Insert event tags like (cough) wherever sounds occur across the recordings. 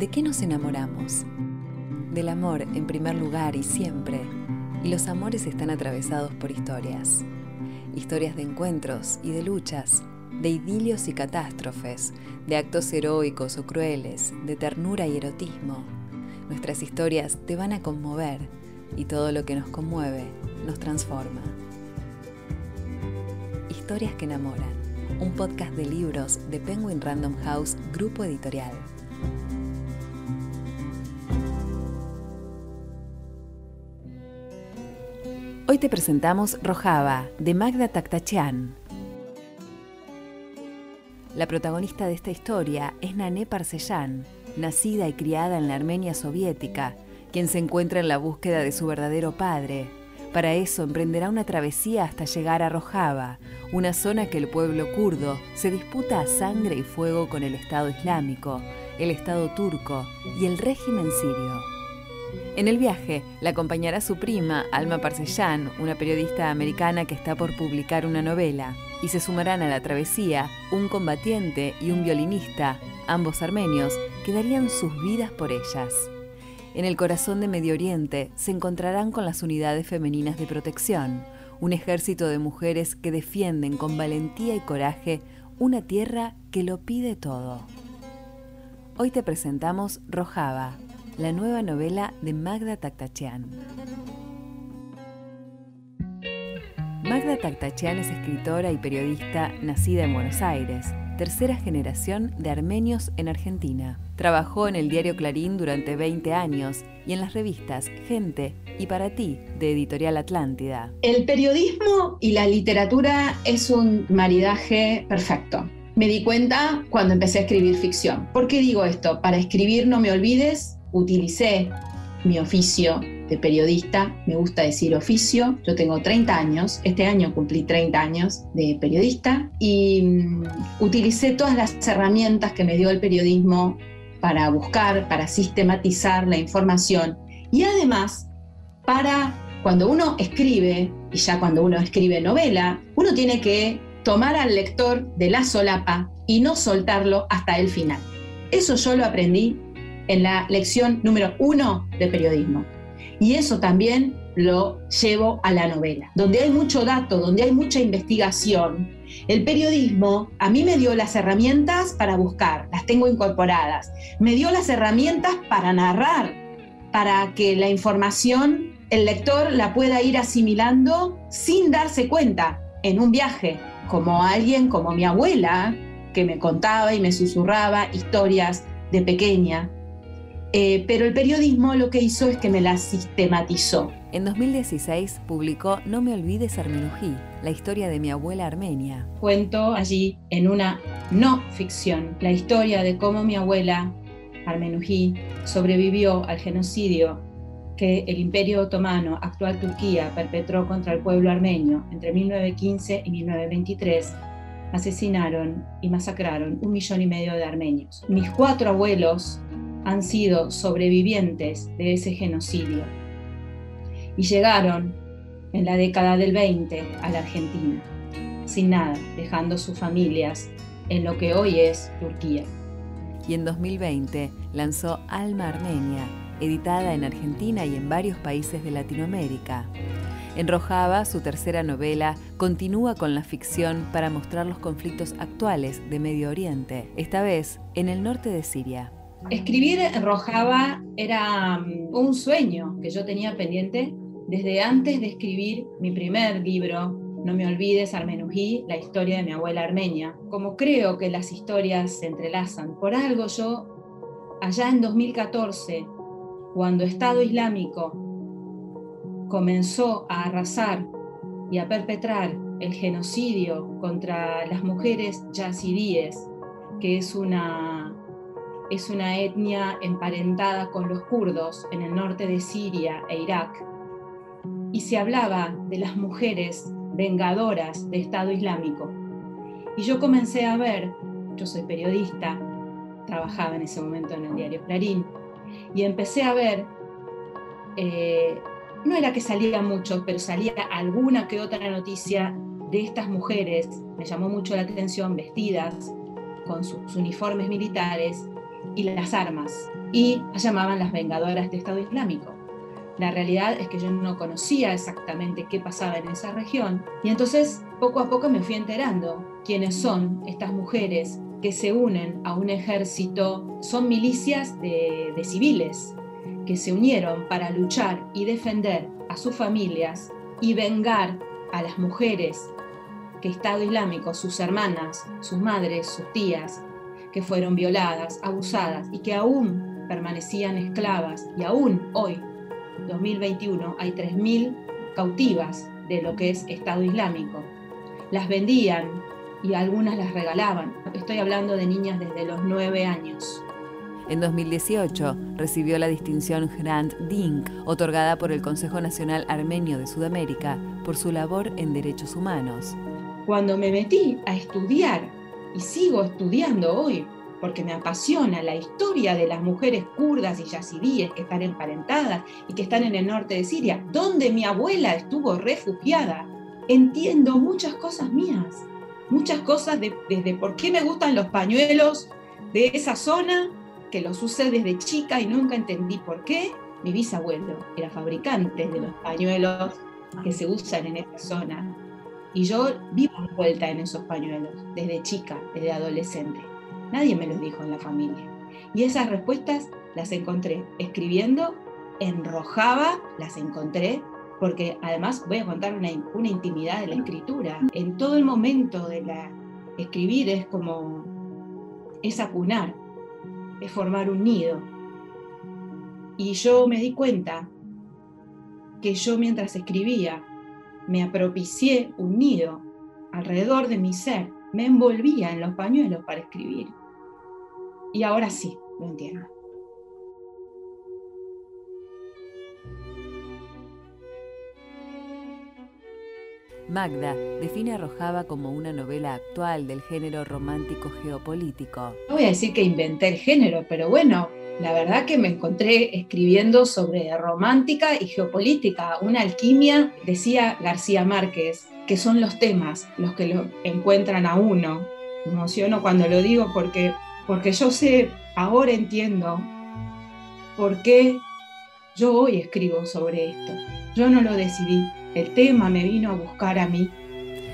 ¿De qué nos enamoramos? Del amor en primer lugar y siempre. Y los amores están atravesados por historias. Historias de encuentros y de luchas, de idilios y catástrofes, de actos heroicos o crueles, de ternura y erotismo. Nuestras historias te van a conmover y todo lo que nos conmueve nos transforma. Historias que enamoran, un podcast de libros de Penguin Random House Grupo Editorial. Te presentamos Rojava, de Magda Taktachian. La protagonista de esta historia es Nané Parseyan, nacida y criada en la Armenia soviética, quien se encuentra en la búsqueda de su verdadero padre. Para eso emprenderá una travesía hasta llegar a Rojava, una zona que el pueblo kurdo se disputa a sangre y fuego con el Estado Islámico, el Estado turco y el régimen sirio. En el viaje la acompañará su prima, Alma Parseyan, una periodista americana que está por publicar una novela, y se sumarán a la travesía un combatiente y un violinista, ambos armenios, que darían sus vidas por ellas. En el corazón de Medio Oriente se encontrarán con las unidades femeninas de protección, un ejército de mujeres que defienden con valentía y coraje una tierra que lo pide todo. Hoy te presentamos Rojava, la nueva novela de Magda Taktachian. Magda Taktachian es escritora y periodista nacida en Buenos Aires, tercera generación de armenios en Argentina. Trabajó en el diario Clarín durante 20 años y en las revistas Gente y Para ti de Editorial Atlántida. El periodismo y la literatura es un maridaje perfecto. Me di cuenta cuando empecé a escribir ficción. ¿Por qué digo esto? Para escribir No me olvides utilicé mi oficio de periodista, me gusta decir oficio, yo tengo 30 años, este año cumplí 30 años de periodista y mm, utilicé todas las herramientas que me dio el periodismo para buscar, para sistematizar la información y además para cuando uno escribe, y ya cuando uno escribe novela, uno tiene que tomar al lector de la solapa y no soltarlo hasta el final. Eso yo lo aprendí en la lección número uno de periodismo. Y eso también lo llevo a la novela, donde hay mucho dato, donde hay mucha investigación. El periodismo a mí me dio las herramientas para buscar, las tengo incorporadas. Me dio las herramientas para narrar, para que la información el lector la pueda ir asimilando sin darse cuenta en un viaje, como alguien como mi abuela, que me contaba y me susurraba historias de pequeña, eh, pero el periodismo lo que hizo es que me la sistematizó. En 2016 publicó No me olvides Armenují, la historia de mi abuela armenia. Cuento allí, en una no ficción, la historia de cómo mi abuela Armenují sobrevivió al genocidio que el Imperio Otomano, actual Turquía, perpetró contra el pueblo armenio entre 1915 y 1923 asesinaron y masacraron un millón y medio de armenios. Mis cuatro abuelos han sido sobrevivientes de ese genocidio y llegaron en la década del 20 a la Argentina, sin nada, dejando sus familias en lo que hoy es Turquía. Y en 2020 lanzó Alma Armenia, editada en Argentina y en varios países de Latinoamérica. En Rojava, su tercera novela, continúa con la ficción para mostrar los conflictos actuales de Medio Oriente, esta vez en el norte de Siria. Escribir Rojava era mm, un sueño que yo tenía pendiente desde antes de escribir mi primer libro, No me olvides, Armenují, la historia de mi abuela armenia. Como creo que las historias se entrelazan, por algo yo, allá en 2014, cuando Estado Islámico comenzó a arrasar y a perpetrar el genocidio contra las mujeres yazidíes, que es una es una etnia emparentada con los kurdos en el norte de Siria e Irak, y se hablaba de las mujeres vengadoras de Estado Islámico. Y yo comencé a ver, yo soy periodista, trabajaba en ese momento en el diario Clarín, y empecé a ver, eh, no era que salía mucho, pero salía alguna que otra noticia de estas mujeres, me llamó mucho la atención, vestidas con sus uniformes militares, y las armas, y las llamaban las vengadoras de Estado Islámico. La realidad es que yo no conocía exactamente qué pasaba en esa región y entonces poco a poco me fui enterando quiénes son estas mujeres que se unen a un ejército, son milicias de, de civiles que se unieron para luchar y defender a sus familias y vengar a las mujeres que Estado Islámico, sus hermanas, sus madres, sus tías, que fueron violadas, abusadas y que aún permanecían esclavas y aún hoy 2021 hay 3.000 cautivas de lo que es Estado Islámico. Las vendían y algunas las regalaban. Estoy hablando de niñas desde los 9 años. En 2018 recibió la distinción Grand Dink, otorgada por el Consejo Nacional Armenio de Sudamérica por su labor en derechos humanos. Cuando me metí a estudiar y sigo estudiando hoy porque me apasiona la historia de las mujeres kurdas y yazidíes que están emparentadas y que están en el norte de Siria, donde mi abuela estuvo refugiada. Entiendo muchas cosas mías, muchas cosas desde por qué me gustan los pañuelos de esa zona, que los usé desde chica y nunca entendí por qué. Mi bisabuelo era fabricante de los pañuelos que se usan en esta zona. Y yo vivo envuelta en esos pañuelos, desde chica, desde adolescente. Nadie me los dijo en la familia. Y esas respuestas las encontré escribiendo en Rojava, las encontré porque además voy a contar una, una, intimidad de la escritura. En todo el momento de la escribir es como es apunar, es formar un nido. Y yo me di cuenta que yo mientras escribía me apropicié un nido alrededor de mi ser, me envolvía en los pañuelos para escribir. Y ahora sí, lo entiendo. Magda define a Rojava como una novela actual del género romántico geopolítico. No voy a decir que inventé el género, pero bueno, la verdad que me encontré escribiendo sobre romántica y geopolítica, una alquimia, decía García Márquez, que son los temas los que lo encuentran a uno. Me emociono cuando lo digo porque porque yo sé, ahora entiendo por qué yo hoy escribo sobre esto. Yo no lo decidí, el tema me vino a buscar a mí.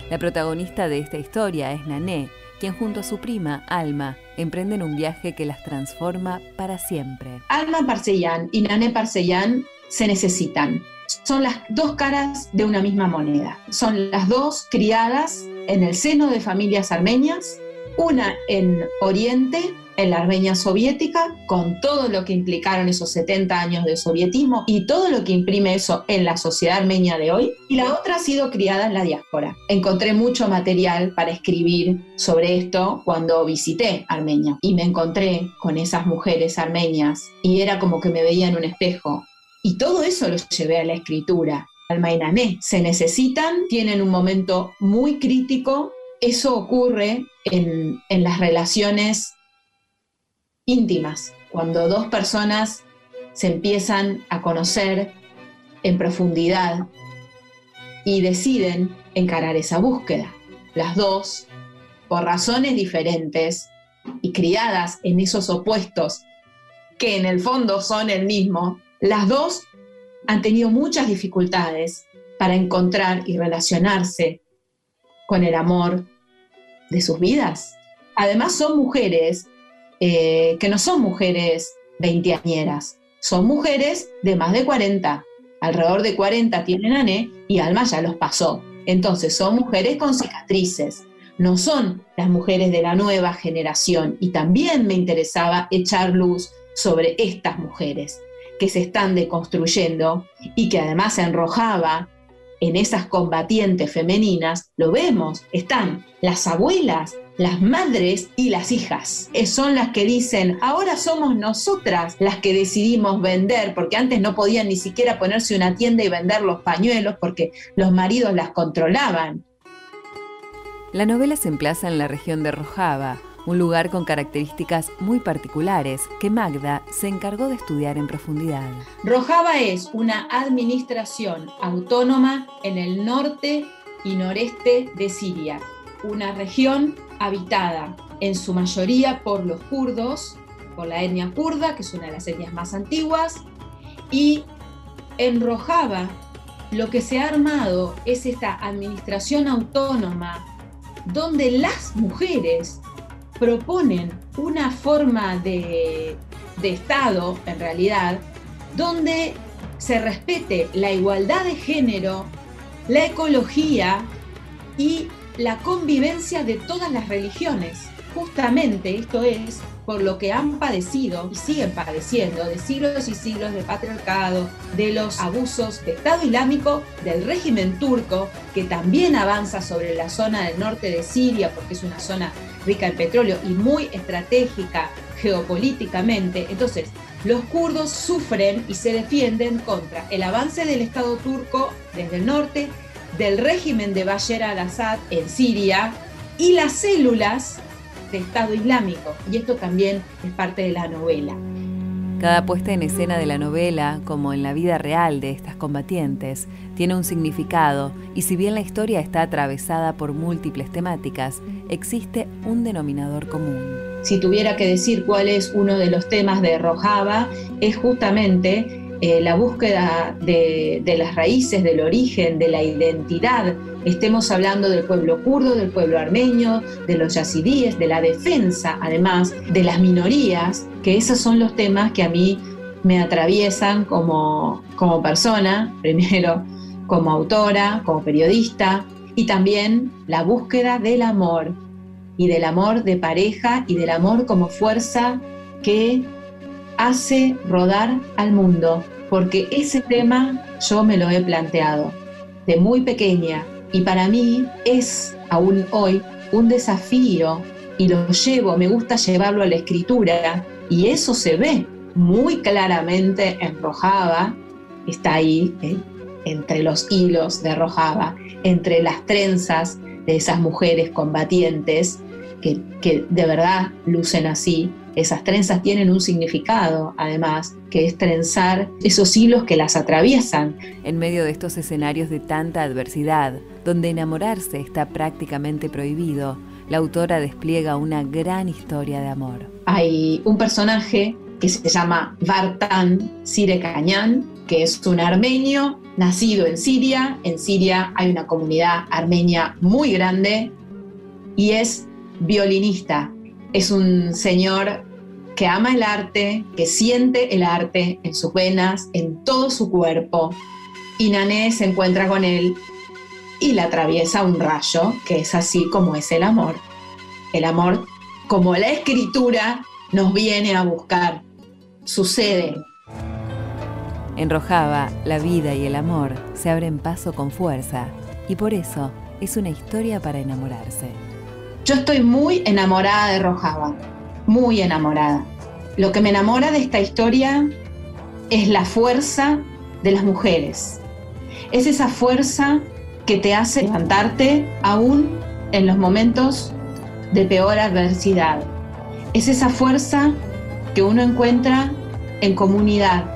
La protagonista de esta historia es Nané, quien junto a su prima, Alma, emprenden un viaje que las transforma para siempre. Alma Parcellán y Nané Parcellán se necesitan. Son las dos caras de una misma moneda. Son las dos criadas en el seno de familias armenias una en Oriente, en la Armenia soviética, con todo lo que implicaron esos 70 años de sovietismo y todo lo que imprime eso en la sociedad armenia de hoy, y la otra ha sido criada en la diáspora. Encontré mucho material para escribir sobre esto cuando visité Armenia y me encontré con esas mujeres armenias y era como que me veía en un espejo. Y todo eso lo llevé a la escritura. Alma y se necesitan, tienen un momento muy crítico eso ocurre en, las relaciones íntimas, cuando dos personas se empiezan a conocer en profundidad y deciden encarar esa búsqueda. Las dos, por razones diferentes y criadas en esos opuestos que en el fondo son el mismo, las dos han tenido muchas dificultades para encontrar y relacionarse con el amor de sus vidas. Además son mujeres eh, que no son mujeres veinteañeras, son mujeres de más de 40. Alrededor de 40 tienen ANE y Alma ya los pasó. Entonces son mujeres con cicatrices, no son las mujeres de la nueva generación. Y también me interesaba echar luz sobre estas mujeres que se están deconstruyendo y que además se enrojaba en esas combatientes femeninas, lo vemos, están las abuelas, las madres y las hijas. Son las que dicen, ahora somos nosotras las que decidimos vender, porque antes no podían ni siquiera ponerse una tienda y vender los pañuelos porque los maridos las controlaban. La novela se emplaza en la región de Rojava, un lugar con características muy particulares que Magda se encargó de estudiar en profundidad. Rojava es una administración autónoma en el norte y noreste de Siria, una región habitada en su mayoría por los kurdos por la etnia kurda, que es una de las etnias más antiguas, y en Rojava lo que se ha armado es esta administración autónoma donde las mujeres proponen una forma de, de Estado, en realidad, donde se respete la igualdad de género, la ecología y la convivencia de todas las religiones. Justamente esto es por lo que han padecido y siguen padeciendo de siglos y siglos de patriarcado, de los abusos de Estado Islámico, del régimen turco, que también avanza sobre la zona del norte de Siria, porque es una zona rica en petróleo y muy estratégica geopolíticamente. Entonces, los kurdos sufren y se defienden contra el avance del Estado turco desde el norte, del régimen de Bashar al-Assad en Siria y las células de Estado Islámico. Y esto también es parte de la novela. Cada puesta en escena de la novela, como en la vida real de estas combatientes, tiene un significado y si bien la historia está atravesada por múltiples temáticas, existe un denominador común. Si tuviera que decir cuál es uno de los temas de Rojava, es justamente eh, la búsqueda de, las raíces, del origen, de la identidad, estemos hablando del pueblo kurdo, del pueblo armenio, de los yazidíes, de la defensa, además, de las minorías, que esos son los temas que a mí me atraviesan como, como persona, (laughs) primero como autora, como periodista, y también la búsqueda del amor, y del amor de pareja y del amor como fuerza que hace rodar al mundo, porque ese tema yo me lo he planteado de muy pequeña y para mí es aún hoy un desafío y lo llevo, me gusta llevarlo a la escritura y eso se ve muy claramente en Rojava, está ahí eh, entre los hilos de Rojava, entre las trenzas de esas mujeres combatientes que, que de verdad lucen así esas trenzas tienen un significado, además, que es trenzar esos hilos que las atraviesan. En medio de estos escenarios de tanta adversidad, donde enamorarse está prácticamente prohibido, la autora despliega una gran historia de amor. Hay un personaje que se llama Vartan Sirekanyan, que es un armenio nacido en Siria. En Siria hay una comunidad armenia muy grande y es violinista. Es un señor que ama el arte, que siente el arte en sus venas, en todo su cuerpo. Y Nané se encuentra con él y le atraviesa un rayo, que es así como es el amor. El amor, como la escritura, nos viene a buscar. Sucede. En Rojava, la vida y el amor se abren paso con fuerza, y por eso es una historia para enamorarse. Yo estoy muy enamorada de Rojava muy enamorada. Lo que me enamora de esta historia es la fuerza de las mujeres. Es esa fuerza que te hace levantarte aún en los momentos de peor adversidad. Es esa fuerza que uno encuentra en comunidad.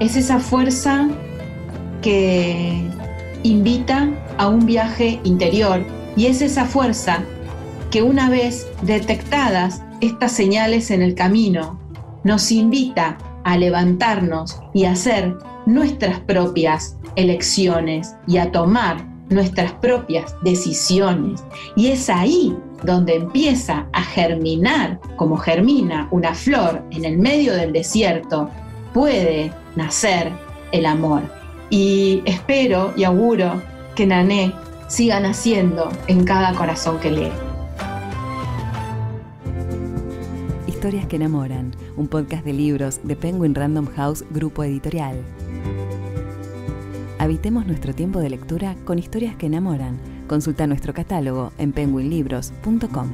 Es esa fuerza que invita a un viaje interior y es esa fuerza que una vez detectadas estas señales en el camino, nos invita a levantarnos y a hacer nuestras propias elecciones y a tomar nuestras propias decisiones. Y es ahí donde empieza a germinar, como germina una flor en el medio del desierto, puede nacer el amor. Y espero y auguro que Nané siga naciendo en cada corazón que lee. Historias que enamoran, un podcast de libros de Penguin Random House Grupo Editorial. Habitemos nuestro tiempo de lectura con historias que enamoran. Consulta nuestro catálogo en penguinlibros.com.